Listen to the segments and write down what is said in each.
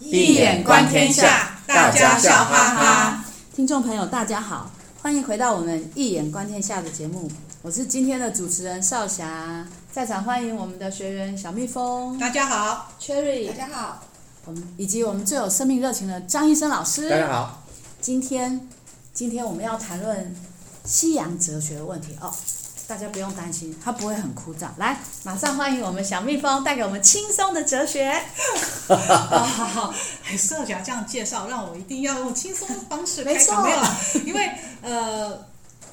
易眼观天下，大家笑哈哈。听众朋友，大家好，欢迎回到我们《一眼观天下》的节目，我是今天的主持人少霞，在场欢迎我们的学员小蜜蜂，大家好；Cherry，大家好；我们以及我们最有生命热情的张医生老师，大家好。今天，今天我们要谈论西洋哲学的问题哦。大家不用担心，它不会很枯燥。来，马上欢迎我们小蜜蜂带给我们轻松的哲学。好好好，社长这样介绍，让我一定要用轻松的方式开场。没有了，因为呃，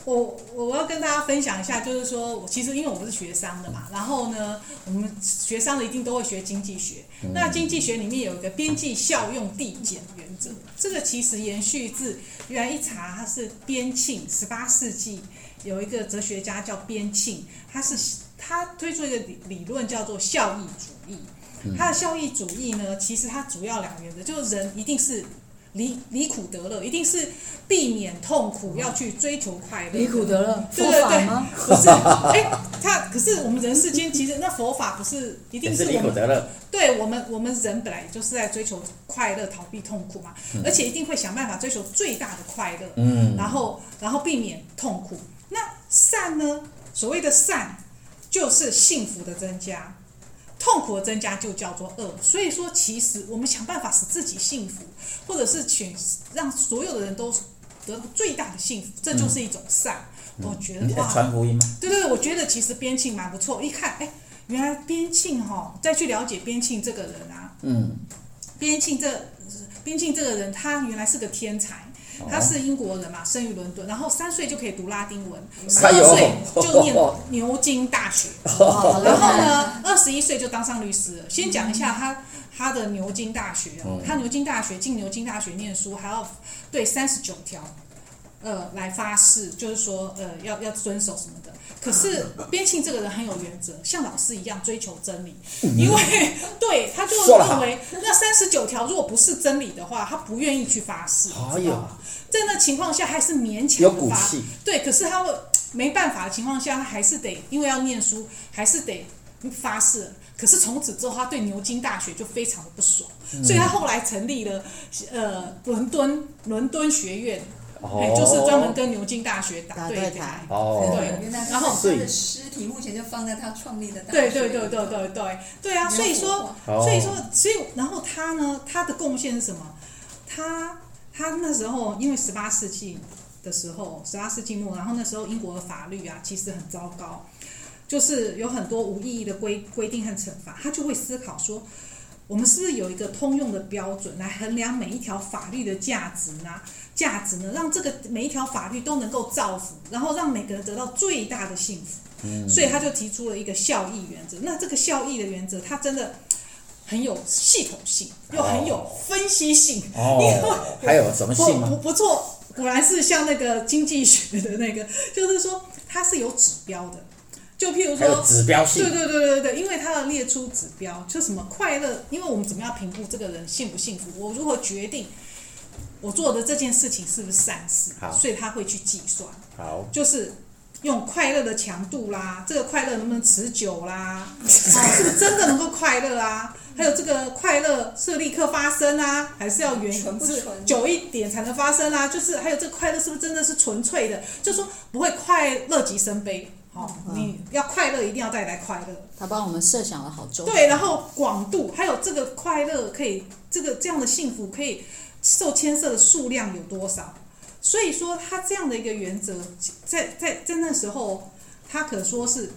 我我要跟大家分享一下，就是说我其实因为我们是学商的嘛，然后呢，我们学商的一定都会学经济学。嗯、那经济学里面有一个边际效用递减原则，这个其实延续自原来一查，它是边沁十八世纪。有一个哲学家叫边沁，他是他推出一个理理论叫做效益主义。他的效益主义呢，其实它主要两个原则，就是人一定是离离苦得乐，一定是避免痛苦，要去追求快乐。离苦得乐，对对对，不是？哎，他可是我们人世间其实那佛法不是一定是我们离苦得乐？对我们，我们人本来就是在追求快乐，逃避痛苦嘛，而且一定会想办法追求最大的快乐，嗯，然后然后避免痛苦。呢？所谓的善，就是幸福的增加，痛苦的增加就叫做恶。所以说，其实我们想办法使自己幸福，或者是请让所有的人都得到最大的幸福，这就是一种善。嗯、我觉得哇，传福音吗？对对对，我觉得其实边沁蛮不错。一看，哎，原来边沁哈，再去了解边沁这个人啊，嗯，边沁这边沁这个人，他原来是个天才。他是英国人嘛，生于伦敦，然后三岁就可以读拉丁文，十二岁就念 牛津大学，然后呢，二十一岁就当上律师了。先讲一下他他的牛津大学哦，他牛津大学进牛津大学念书，还要对三十九条。呃，来发誓，就是说，呃，要要遵守什么的。可是边沁这个人很有原则，像老师一样追求真理，因为对他就认为那三十九条如果不是真理的话，他不愿意去发誓。知道吗，在那情况下还是勉强的发。对，可是他会没办法的情况下，他还是得因为要念书，还是得发誓。可是从此之后，他对牛津大学就非常的不爽，所以他后来成立了呃伦敦伦敦学院。哎，就是专门跟牛津大学打对台。哦，对，然后他的尸体目前就放在他创立的大学。对对对对对对对啊！所以说，所以说，所以然后他呢，他的贡献是什么？他他那时候因为十八世纪的时候，十八世纪末，然后那时候英国的法律啊，其实很糟糕，就是有很多无意义的规规定和惩罚，他就会思考说。我们是不是有一个通用的标准来衡量每一条法律的价值呢？价值呢，让这个每一条法律都能够造福，然后让每个人得到最大的幸福。嗯，所以他就提出了一个效益原则。那这个效益的原则，它真的很有系统性，又很有分析性。哦，还有什么性吗？不不错，果然是像那个经济学的那个，就是说它是有指标的。就譬如说，指标性，对对对对对，因为他要列出指标，就什么快乐，因为我们怎么样评估这个人幸不幸福？我如何决定我做的这件事情是不是善事？所以他会去计算。好，就是用快乐的强度啦，这个快乐能不能持久啦？哦，是不是真的能够快乐啊？还有这个快乐是立刻发生啊，还是要远是久一点才能发生啊？就是还有这个快乐是不是真的是纯粹的？就是说不会快乐极生悲。好、哦，你要快乐，一定要带来快乐。他帮我们设想了好周。对，然后广度，还有这个快乐可以，这个这样的幸福可以受牵涉的数量有多少？所以说，他这样的一个原则，在在在那时候，他可说是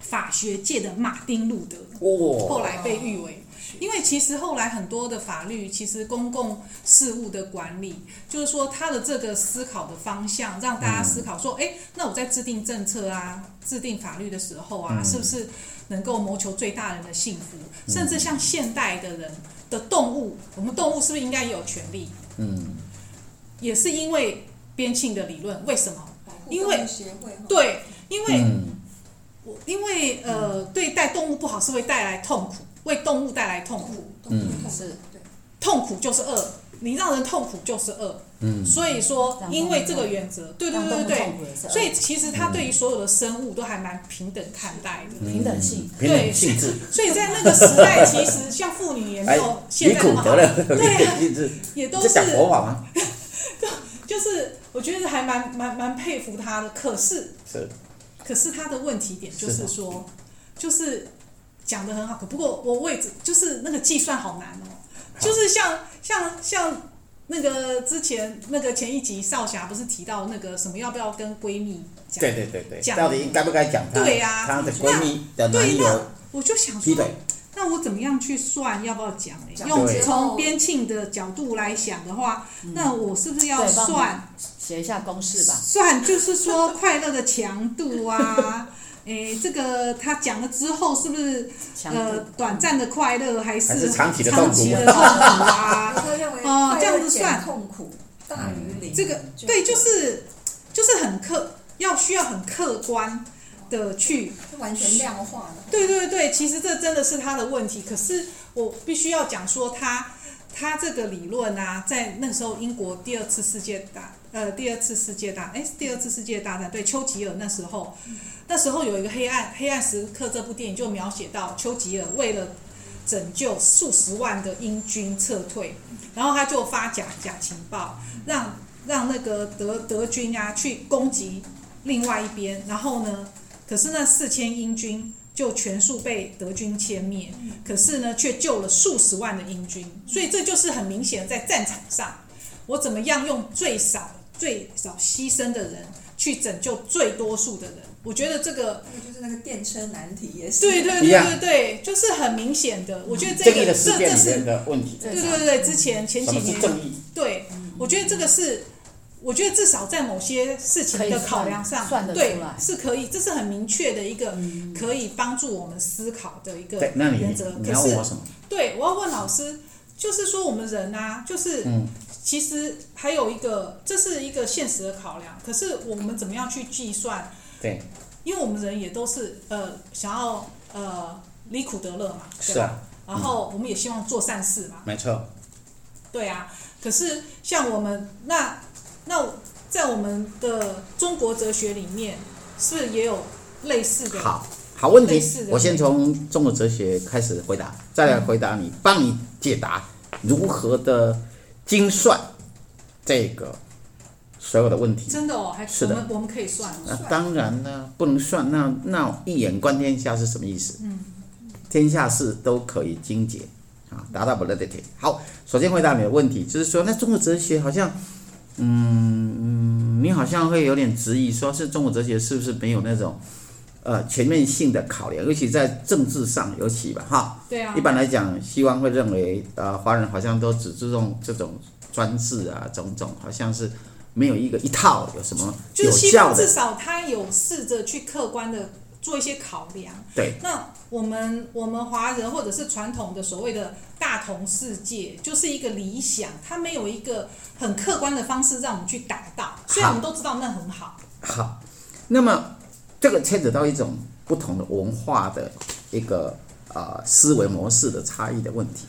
法学界的马丁路德。哦。后来被誉为。因为其实后来很多的法律，其实公共事务的管理，就是说他的这个思考的方向，让大家思考说，哎，那我在制定政策啊、制定法律的时候啊，是不是能够谋求最大人的幸福？甚至像现代的人的动物，我们动物是不是应该也有权利？嗯，也是因为边沁的理论，为什么？因为对，因为我因为呃，对待动物不好是会带来痛苦。为动物带来痛苦，嗯，是，对，痛苦就是恶，你让人痛苦就是恶。嗯，所以说，因为这个原则，对对对对对，所以其实他对于所有的生物都还蛮平等看待的，平等性，对，所以在那个时代，其实像妇女也没有现在那么好，对啊，也都是佛法吗？就是我觉得还蛮蛮蛮佩服他的，可是是，可是他的问题点就是说，就是讲的很好，可不过我位置就是那个计算好难哦，就是像像像。那个之前那个前一集少侠不是提到那个什么要不要跟闺蜜讲？对对对对，讲到底该不该讲？对呀，她的闺蜜的男友。对，那我就想说，那我怎么样去算要不要讲？用从边庆的角度来想的话，那我是不是要算写一下公式吧？算就是说快乐的强度啊。诶，这个他讲了之后，是不是呃短暂的快乐，还是，长期的痛苦啊？哦，这样子算痛苦大于零。这个对，就是就是很客，要需要很客观的去完全量化的。对对对，其实这真的是他的问题。可是我必须要讲说他，他他这个理论啊，在那时候英国第二次世界大呃第二次世界大哎第二次世界大战对丘吉尔那时候。那时候有一个黑暗黑暗时刻，这部电影就描写到丘吉尔为了拯救数十万的英军撤退，然后他就发假假情报，让让那个德德军啊去攻击另外一边，然后呢，可是那四千英军就全数被德军歼灭，可是呢却救了数十万的英军，所以这就是很明显在战场上，我怎么样用最少最少牺牲的人去拯救最多数的人。我觉得这个就是那个电车难题也是对对对对对，就是很明显的。我觉得这个这这是的问题。对对对，之前前几年对，我觉得这个是，我觉得至少在某些事情的考量上，对是可以，这是很明确的一个可以帮助我们思考的一个原则。可是，对，我要问老师，就是说我们人啊，就是其实还有一个，这是一个现实的考量。可是我们怎么样去计算？对，因为我们人也都是呃想要呃离苦得乐嘛，是吧？然后我们也希望做善事嘛，没错。对啊，可是像我们那那在我们的中国哲学里面，是不是也有类似的？好好问题，我先从中国哲学开始回答，再来回答你，帮你解答如何的精算这个。所有的问题真的哦，还是的，我们我们可以算。那当然呢，不能算。那那一眼观天下是什么意思？嗯，天下事都可以精简啊，达到不了的天。好，首先回答你的问题，就是说，那中国哲学好像，嗯嗯，你好像会有点质疑，说是中国哲学是不是没有那种呃全面性的考量，尤其在政治上尤其吧，哈。对啊。一般来讲，西方会认为，呃，华人好像都只注重这种专制啊，种种，好像是。没有一个一套有什么有效的，就是至少他有试着去客观的做一些考量。对，那我们我们华人或者是传统的所谓的大同世界，就是一个理想，他没有一个很客观的方式让我们去达到。所以我们都知道那很好。好，那么这个牵扯到一种不同的文化的一个呃思维模式的差异的问题。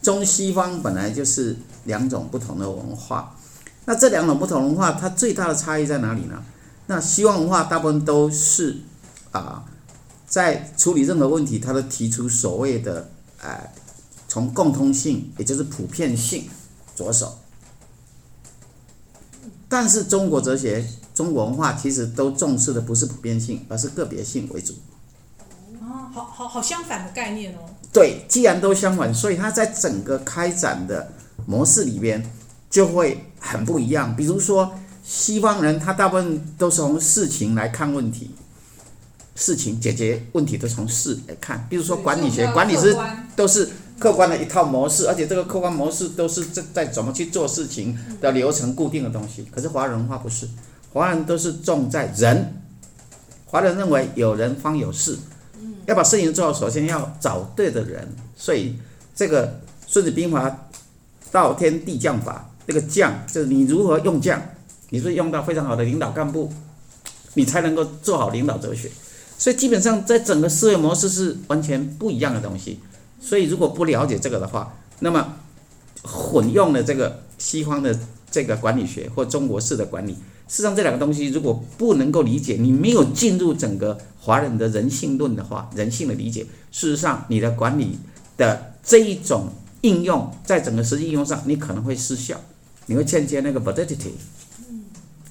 中西方本来就是两种不同的文化。那这两种不同文化，它最大的差异在哪里呢？那西方文化大部分都是啊，在处理任何问题，它都提出所谓的呃，从共通性，也就是普遍性着手。但是中国哲学、中国文化其实都重视的不是普遍性，而是个别性为主。啊，好好好相反的概念哦。对，既然都相反，所以它在整个开展的模式里边。就会很不一样。比如说，西方人他大部分都是从事情来看问题，事情解决问题都从事来看。比如说管理学，管理是都是客观的一套模式，而且这个客观模式都是在在怎么去做事情的流程固定的东西。可是华人文化不是，华人都是重在人。华人认为有人方有事，要把事情做好，首先要找对的人。所以这个《孙子兵法》道天地将法。这个将就是你如何用将，你是用到非常好的领导干部，你才能够做好领导哲学。所以基本上在整个思维模式是完全不一样的东西。所以如果不了解这个的话，那么混用了这个西方的这个管理学或中国式的管理。事实上，这两个东西如果不能够理解，你没有进入整个华人的人性论的话，人性的理解，事实上你的管理的这一种应用，在整个实际应用上，你可能会失效，你会欠缺那个 validity。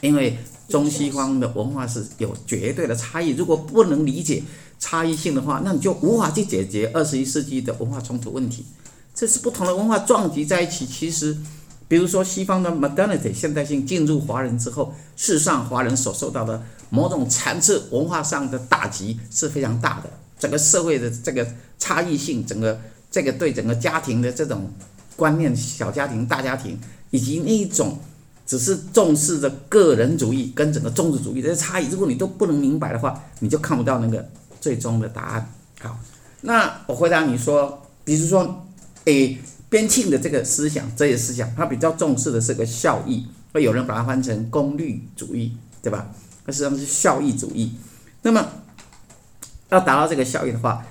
因为中西方的文化是有绝对的差异，如果不能理解差异性的话，那你就无法去解决二十一世纪的文化冲突问题。这是不同的文化撞击在一起，其实。比如说，西方的 modernity 现代性进入华人之后，事实上华人所受到的某种层次文化上的打击是非常大的。整个社会的这个差异性，整个这个对整个家庭的这种观念，小家庭、大家庭，以及那一种只是重视的个人主义跟整个宗旨主义的差异，如果你都不能明白的话，你就看不到那个最终的答案。好，那我回答你说，比如说，诶。边沁的这个思想，哲学思想，它比较重视的是个效益，会有人把它翻成功利主义，对吧？它实际上是效益主义。那么要达到这个效益的话，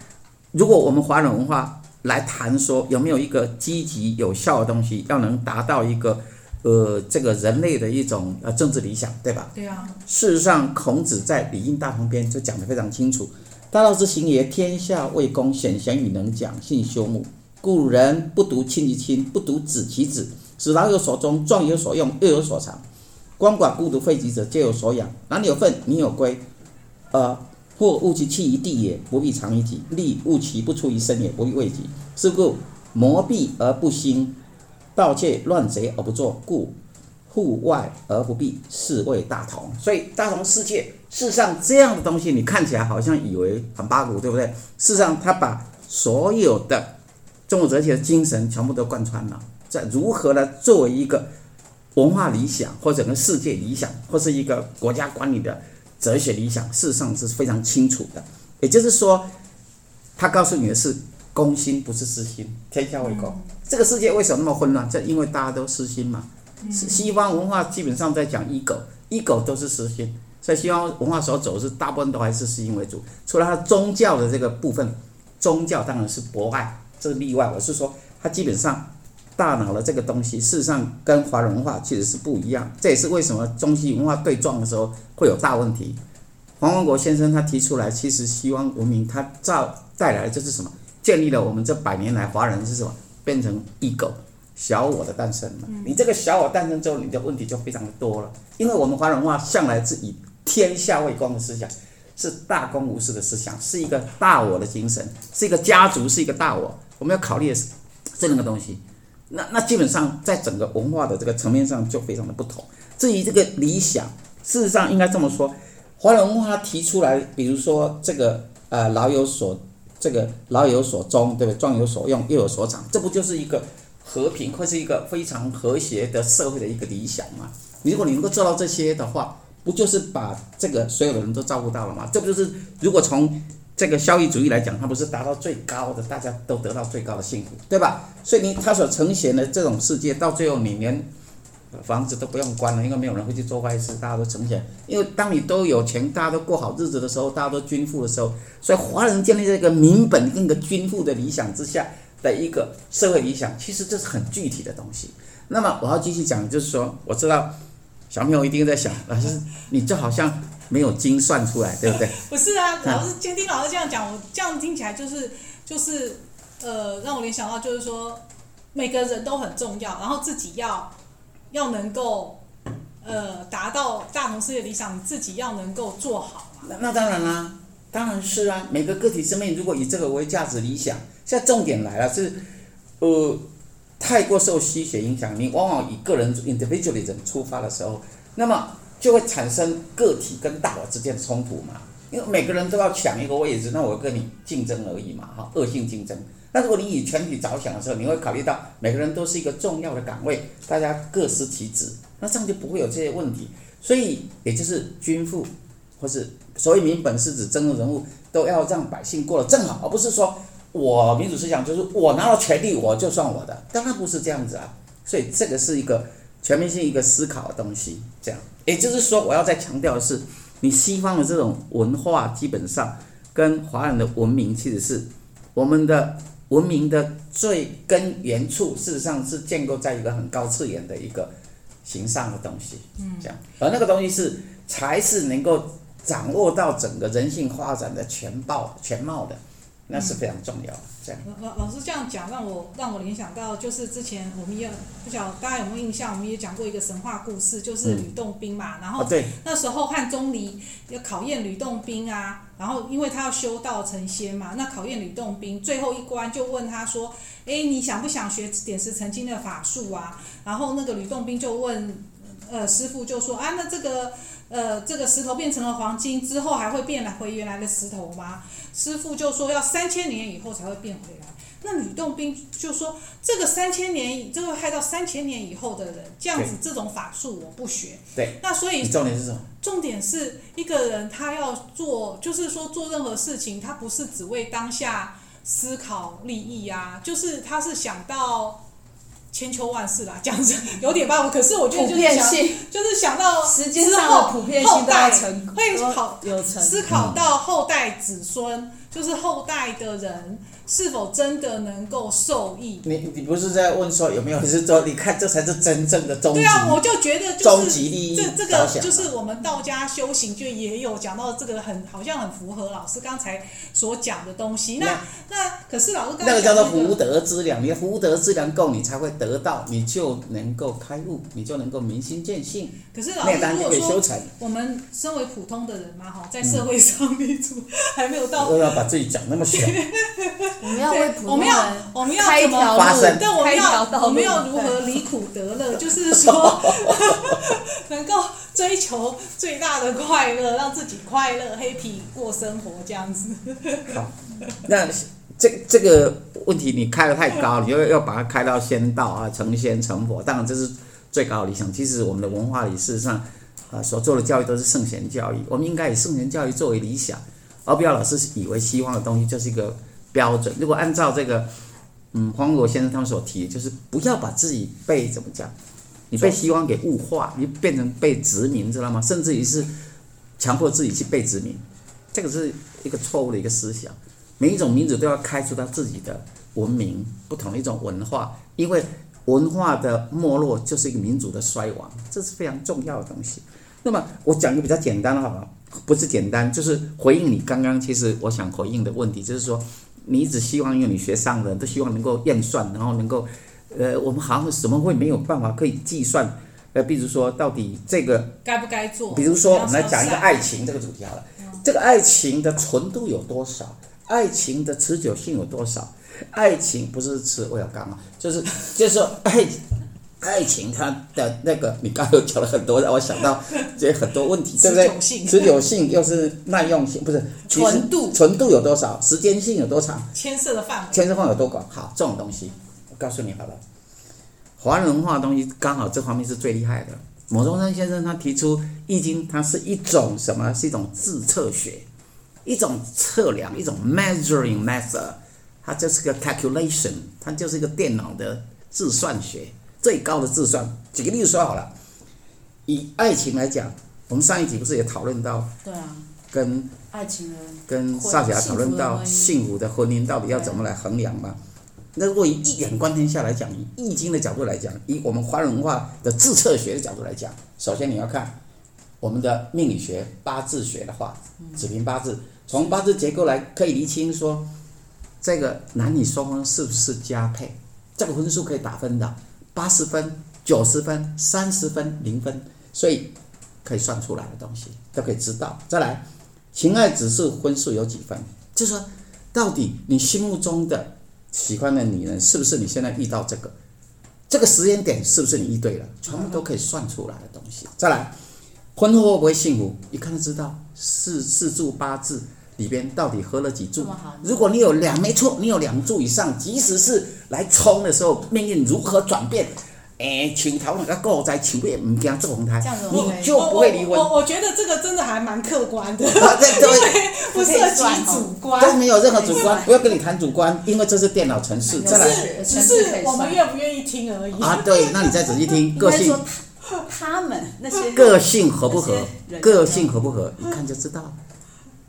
如果我们华人文化来谈说有没有一个积极有效的东西，要能达到一个呃这个人类的一种呃政治理想，对吧？对啊。事实上，孔子在《礼运大同篇》就讲得非常清楚：“大道之行也，天下为公，显贤与能，讲信修睦。”故人不独亲其亲，不独子其子，使老有所终，壮有所用，幼有所长。鳏寡孤独废疾者，皆有所养。男有分，女有归。呃，或物其弃于地也，不必藏于己；利物其不出于身也，不必畏己。是故谋闭而不兴，盗窃乱贼而不作，故户外而不闭，是谓大同。所以大同世界，事实上这样的东西，你看起来好像以为很八股，对不对？事实上，他把所有的。中国哲学的精神全部都贯穿了，在如何呢？作为一个文化理想，或者个世界理想，或是一个国家管理的哲学理想，事实上是非常清楚的。也就是说，他告诉你的是公心，不是私心。天下为公，这个世界为什么那么混乱？这因为大家都私心嘛。西方文化基本上在讲 ego，ego 都是私心，所以西方文化所走的是大部分都还是私心为主。除了它宗教的这个部分，宗教当然是博爱。这是例外，我是说，它基本上大脑的这个东西，事实上跟华人文化其实是不一样。这也是为什么中西文化对撞的时候会有大问题。黄文国先生他提出来，其实西方文明它造带来的就是什么？建立了我们这百年来华人是什么？变成 ego 小我的诞生嘛。你这个小我诞生之后，你的问题就非常的多了。因为我们华人文化向来是以天下为公的思想。是大公无私的思想，是一个大我的精神，是一个家族，是一个大我。我们要考虑的是这两个东西。那那基本上在整个文化的这个层面上就非常的不同。至于这个理想，事实上应该这么说，华人文化提出来，比如说这个呃老有所这个老有所终，对不对？壮有所用，幼有所长，这不就是一个和平或是一个非常和谐的社会的一个理想吗？如果你能够做到这些的话。不就是把这个所有的人都照顾到了吗？这不就是如果从这个效益主义来讲，它不是达到最高的，大家都得到最高的幸福，对吧？所以你他所呈现的这种世界，到最后你连房子都不用关了，因为没有人会去做坏事，大家都呈现。因为当你都有钱，大家都过好日子的时候，大家都均富的时候，所以华人建立这个民本跟个均富的理想之下的一个社会理想，其实这是很具体的东西。那么我要继续讲，就是说我知道。小朋友一定在想，老师，你就好像没有精算出来，对不对？不是啊，老师，听听老师这样讲，我这样听起来就是就是呃，让我联想到就是说，每个人都很重要，然后自己要要能够呃达到大同世界理想，你自己要能够做好嘛。那那当然啦，当然是啊，每个个体生命如果以这个为价值理想，现在重点来了，是呃。太过受吸血影响，你往往以个人 individualism 出发的时候，那么就会产生个体跟大我之间的冲突嘛。因为每个人都要抢一个位置，那我跟你竞争而已嘛，哈，恶性竞争。那如果你以全体着想的时候，你会考虑到每个人都是一个重要的岗位，大家各司其职，那这样就不会有这些问题。所以，也就是君父，或是所谓民本是指真正人物都要让百姓过得正好，而不是说。我民主思想就是我拿到权力我就算我的，当然不是这样子啊。所以这个是一个全面性一个思考的东西。这样，也就是说，我要再强调的是，你西方的这种文化基本上跟华人的文明其实是我们的文明的最根源处，事实上是建构在一个很高次元的一个形上的东西，嗯，这样，而那个东西是才是能够掌握到整个人性发展的全貌全貌的，那是非常重要的。这样，老老师这样讲，让我让我联想到，就是之前我们也不晓得大家有没有印象，我们也讲过一个神话故事，就是吕洞宾嘛。然后那时候汉钟离要考验吕洞宾啊，然后因为他要修道成仙嘛，那考验吕洞宾最后一关就问他说：“哎，你想不想学点石成金的法术啊？”然后那个吕洞宾就问，呃，师傅就说：“啊，那这个。”呃，这个石头变成了黄金之后，还会变来回原来的石头吗？师傅就说要三千年以后才会变回来。那吕洞宾就说，这个三千年，这会害到三千年以后的人，这样子这种法术我不学。对。那所以重点是什么？重点是一个人他要做，就是说做任何事情，他不是只为当下思考利益啊，就是他是想到。千秋万世啦，这样子有点吧。可是我觉得就是想，就是想到时间上的普遍性后代成会考有成思考到后代子孙，就是后代的人。是否真的能够受益？你你不是在问说有没有？是说你看这才是真正的终极。对啊，我就觉得终极利益。这这个就是我们道家修行就也有讲到这个很好像很符合老师刚才所讲的东西。那那，那可是老师刚才、那个、那个叫做福德之粮，你的福德之粮够，你才会得到，你就能够开悟，你就能够明心见性。可是老师如果说我们身为普通的人嘛，哈，在社会上立足、嗯、还没有到，都要把自己讲那么小。我们要为普通人我们要开一条路，对，我们要我们要如何离苦得乐？就是说，能够追求最大的快乐，让自己快乐、happy 过生活这样子。好，那这这个问题你开的太高，你就要把它开到仙道啊，成仙成佛。当然这是最高的理想。其实我们的文化里，事实上啊，所做的教育都是圣贤教育。我们应该以圣贤教育作为理想，而不要老是以为西方的东西就是一个。标准，如果按照这个，嗯，黄国先生他们所提，就是不要把自己被怎么讲，你被西方给物化，你变成被殖民，知道吗？甚至于是强迫自己去被殖民，这个是一个错误的一个思想。每一种民族都要开出他自己的文明，不同的一种文化，因为文化的没落就是一个民族的衰亡，这是非常重要的东西。那么我讲一个比较简单的好了，不是简单，就是回应你刚刚其实我想回应的问题，就是说。你一直希望，因为你学商的，都希望能够验算，然后能够，呃，我们好像什么会没有办法可以计算？呃，比如说到底这个该不该做？比如说，我们来讲一个爱情这个主题好了，这个爱情的纯度有多少？爱情的持久性有多少？爱情不是吃威尔刚啊，就是就是说爱。爱情它的那个，你刚才又讲了很多，让我想到这些很多问题，对不对？持久性又是耐用性，不是纯度？纯度有多少？时间性有多长？牵涉的范围？牵涉范围有多广？好，这种东西，我告诉你好了，华人文化的东西刚好这方面是最厉害的。牟宗山先生他提出《易经》，它是一种什么？是一种自测学，一种测量，一种 measuring method，它就是个 calculation，它就是一个电脑的自算学。最高的自算，举个例子说好了，以爱情来讲，我们上一集不是也讨论到，对啊，跟爱情跟少侠讨论到幸福的婚姻到底要怎么来衡量嘛？那如果以一眼观天下来讲，以易经的角度来讲，以我们华人文化的自测学的角度来讲，首先你要看我们的命理学八字学的话，子平八字，从八字结构来可以厘清说，这个男女双方是不是佳配，这个分数可以打分的。八十分、九十分、三十分、零分，所以可以算出来的东西都可以知道。再来，情爱指数分数有几分？就是说，到底你心目中的喜欢的女人是不是你现在遇到这个？这个时间点是不是你遇对了？全部都可以算出来的东西。再来，婚后会不会幸福？一看就知道，四四柱八字。里边到底喝了几注？如果你有两，没错，你有两注以上，即使是来冲的时候，命运如何转变？哎，请讨论个够在求也唔惊做红台，你就不会离婚。我我，我觉得这个真的还蛮客观的，啊、对对因为不涉及主观，都没有任何主观，不要跟你谈主观，因为这是电脑程式。再来，只是我们愿不愿意听而已。啊，对，那你再仔细听，个性，他们那些个性合不合？个性合不合？一看就知道。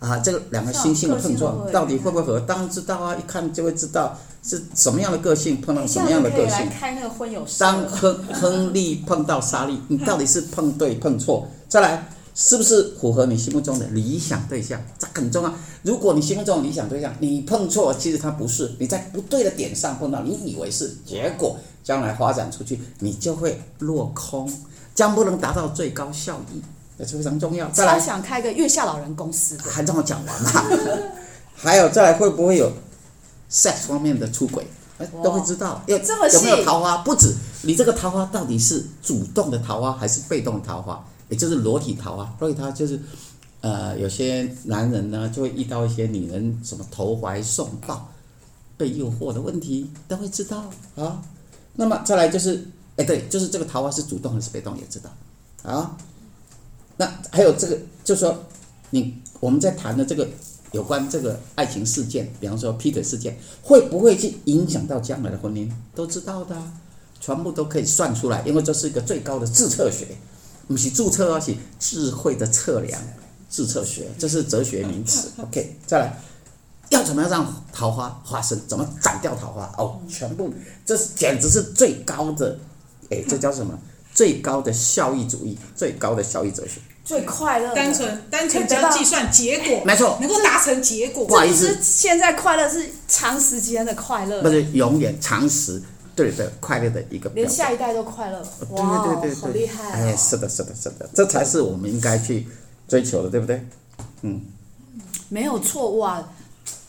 啊，这个两个星星的碰撞到底会不会合？当然知道啊，一看就会知道是什么样的个性碰到什么样的个性。开那个婚友当亨亨利碰到莎莉，你到底是碰对碰错？再来，是不是符合你心目中的理想对象？这很重要。如果你心目中的理想对象你碰错，其实他不是，你在不对的点上碰到，你以为是，结果将来发展出去，你就会落空，将不能达到最高效益。也是非常重要。再来，想开个月下老人公司，还这么讲完吗？还有再来，会不会有 sex 方面的出轨？都会知道。有这么细？有没有桃花？不止。你这个桃花到底是主动的桃花还是被动的桃花？也就是裸体桃花。裸体桃花就是，呃，有些男人呢就会遇到一些女人什么投怀送抱、被诱惑的问题，都会知道啊。那么再来就是，哎，对，就是这个桃花是主动还是被动，也知道啊。那还有这个，就说，你我们在谈的这个有关这个爱情事件，比方说劈腿事件，会不会去影响到将来的婚姻？都知道的，全部都可以算出来，因为这是一个最高的自测学，不是注册，而是智慧的测量，自测学，这是哲学名词。OK，再来，要怎么样让桃花发生？怎么斩掉桃花？哦，全部，这是简直是最高的，哎，这叫什么？最高的效益主义，最高的效益哲学。最快乐，单纯单纯只要计算结果，没错，能够达成结果。不好意思，现在快乐是长时间的快乐，不是永远长时对的快乐的一个。连下一代都快乐，哇，对对对，好厉害啊！哎，是的，是的，是的，这才是我们应该去追求的，对不对？嗯，没有错哇！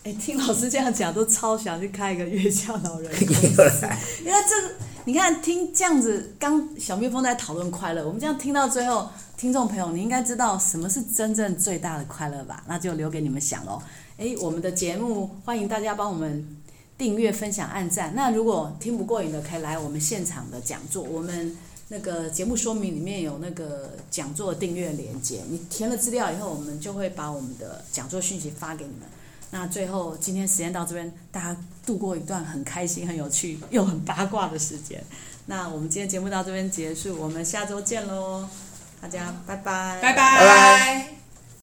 哎，听老师这样讲，都超想去开一个月下老人，因为这。你看，听这样子，刚小蜜蜂在讨论快乐，我们这样听到最后，听众朋友，你应该知道什么是真正最大的快乐吧？那就留给你们想喽。诶，我们的节目欢迎大家帮我们订阅、分享、按赞。那如果听不过瘾的，可以来我们现场的讲座，我们那个节目说明里面有那个讲座订阅链接，你填了资料以后，我们就会把我们的讲座讯息发给你们。那最后，今天时间到这边，大家度过一段很开心、很有趣 又很八卦的时间。那我们今天节目到这边结束，我们下周见喽，大家拜拜，拜拜。拜拜。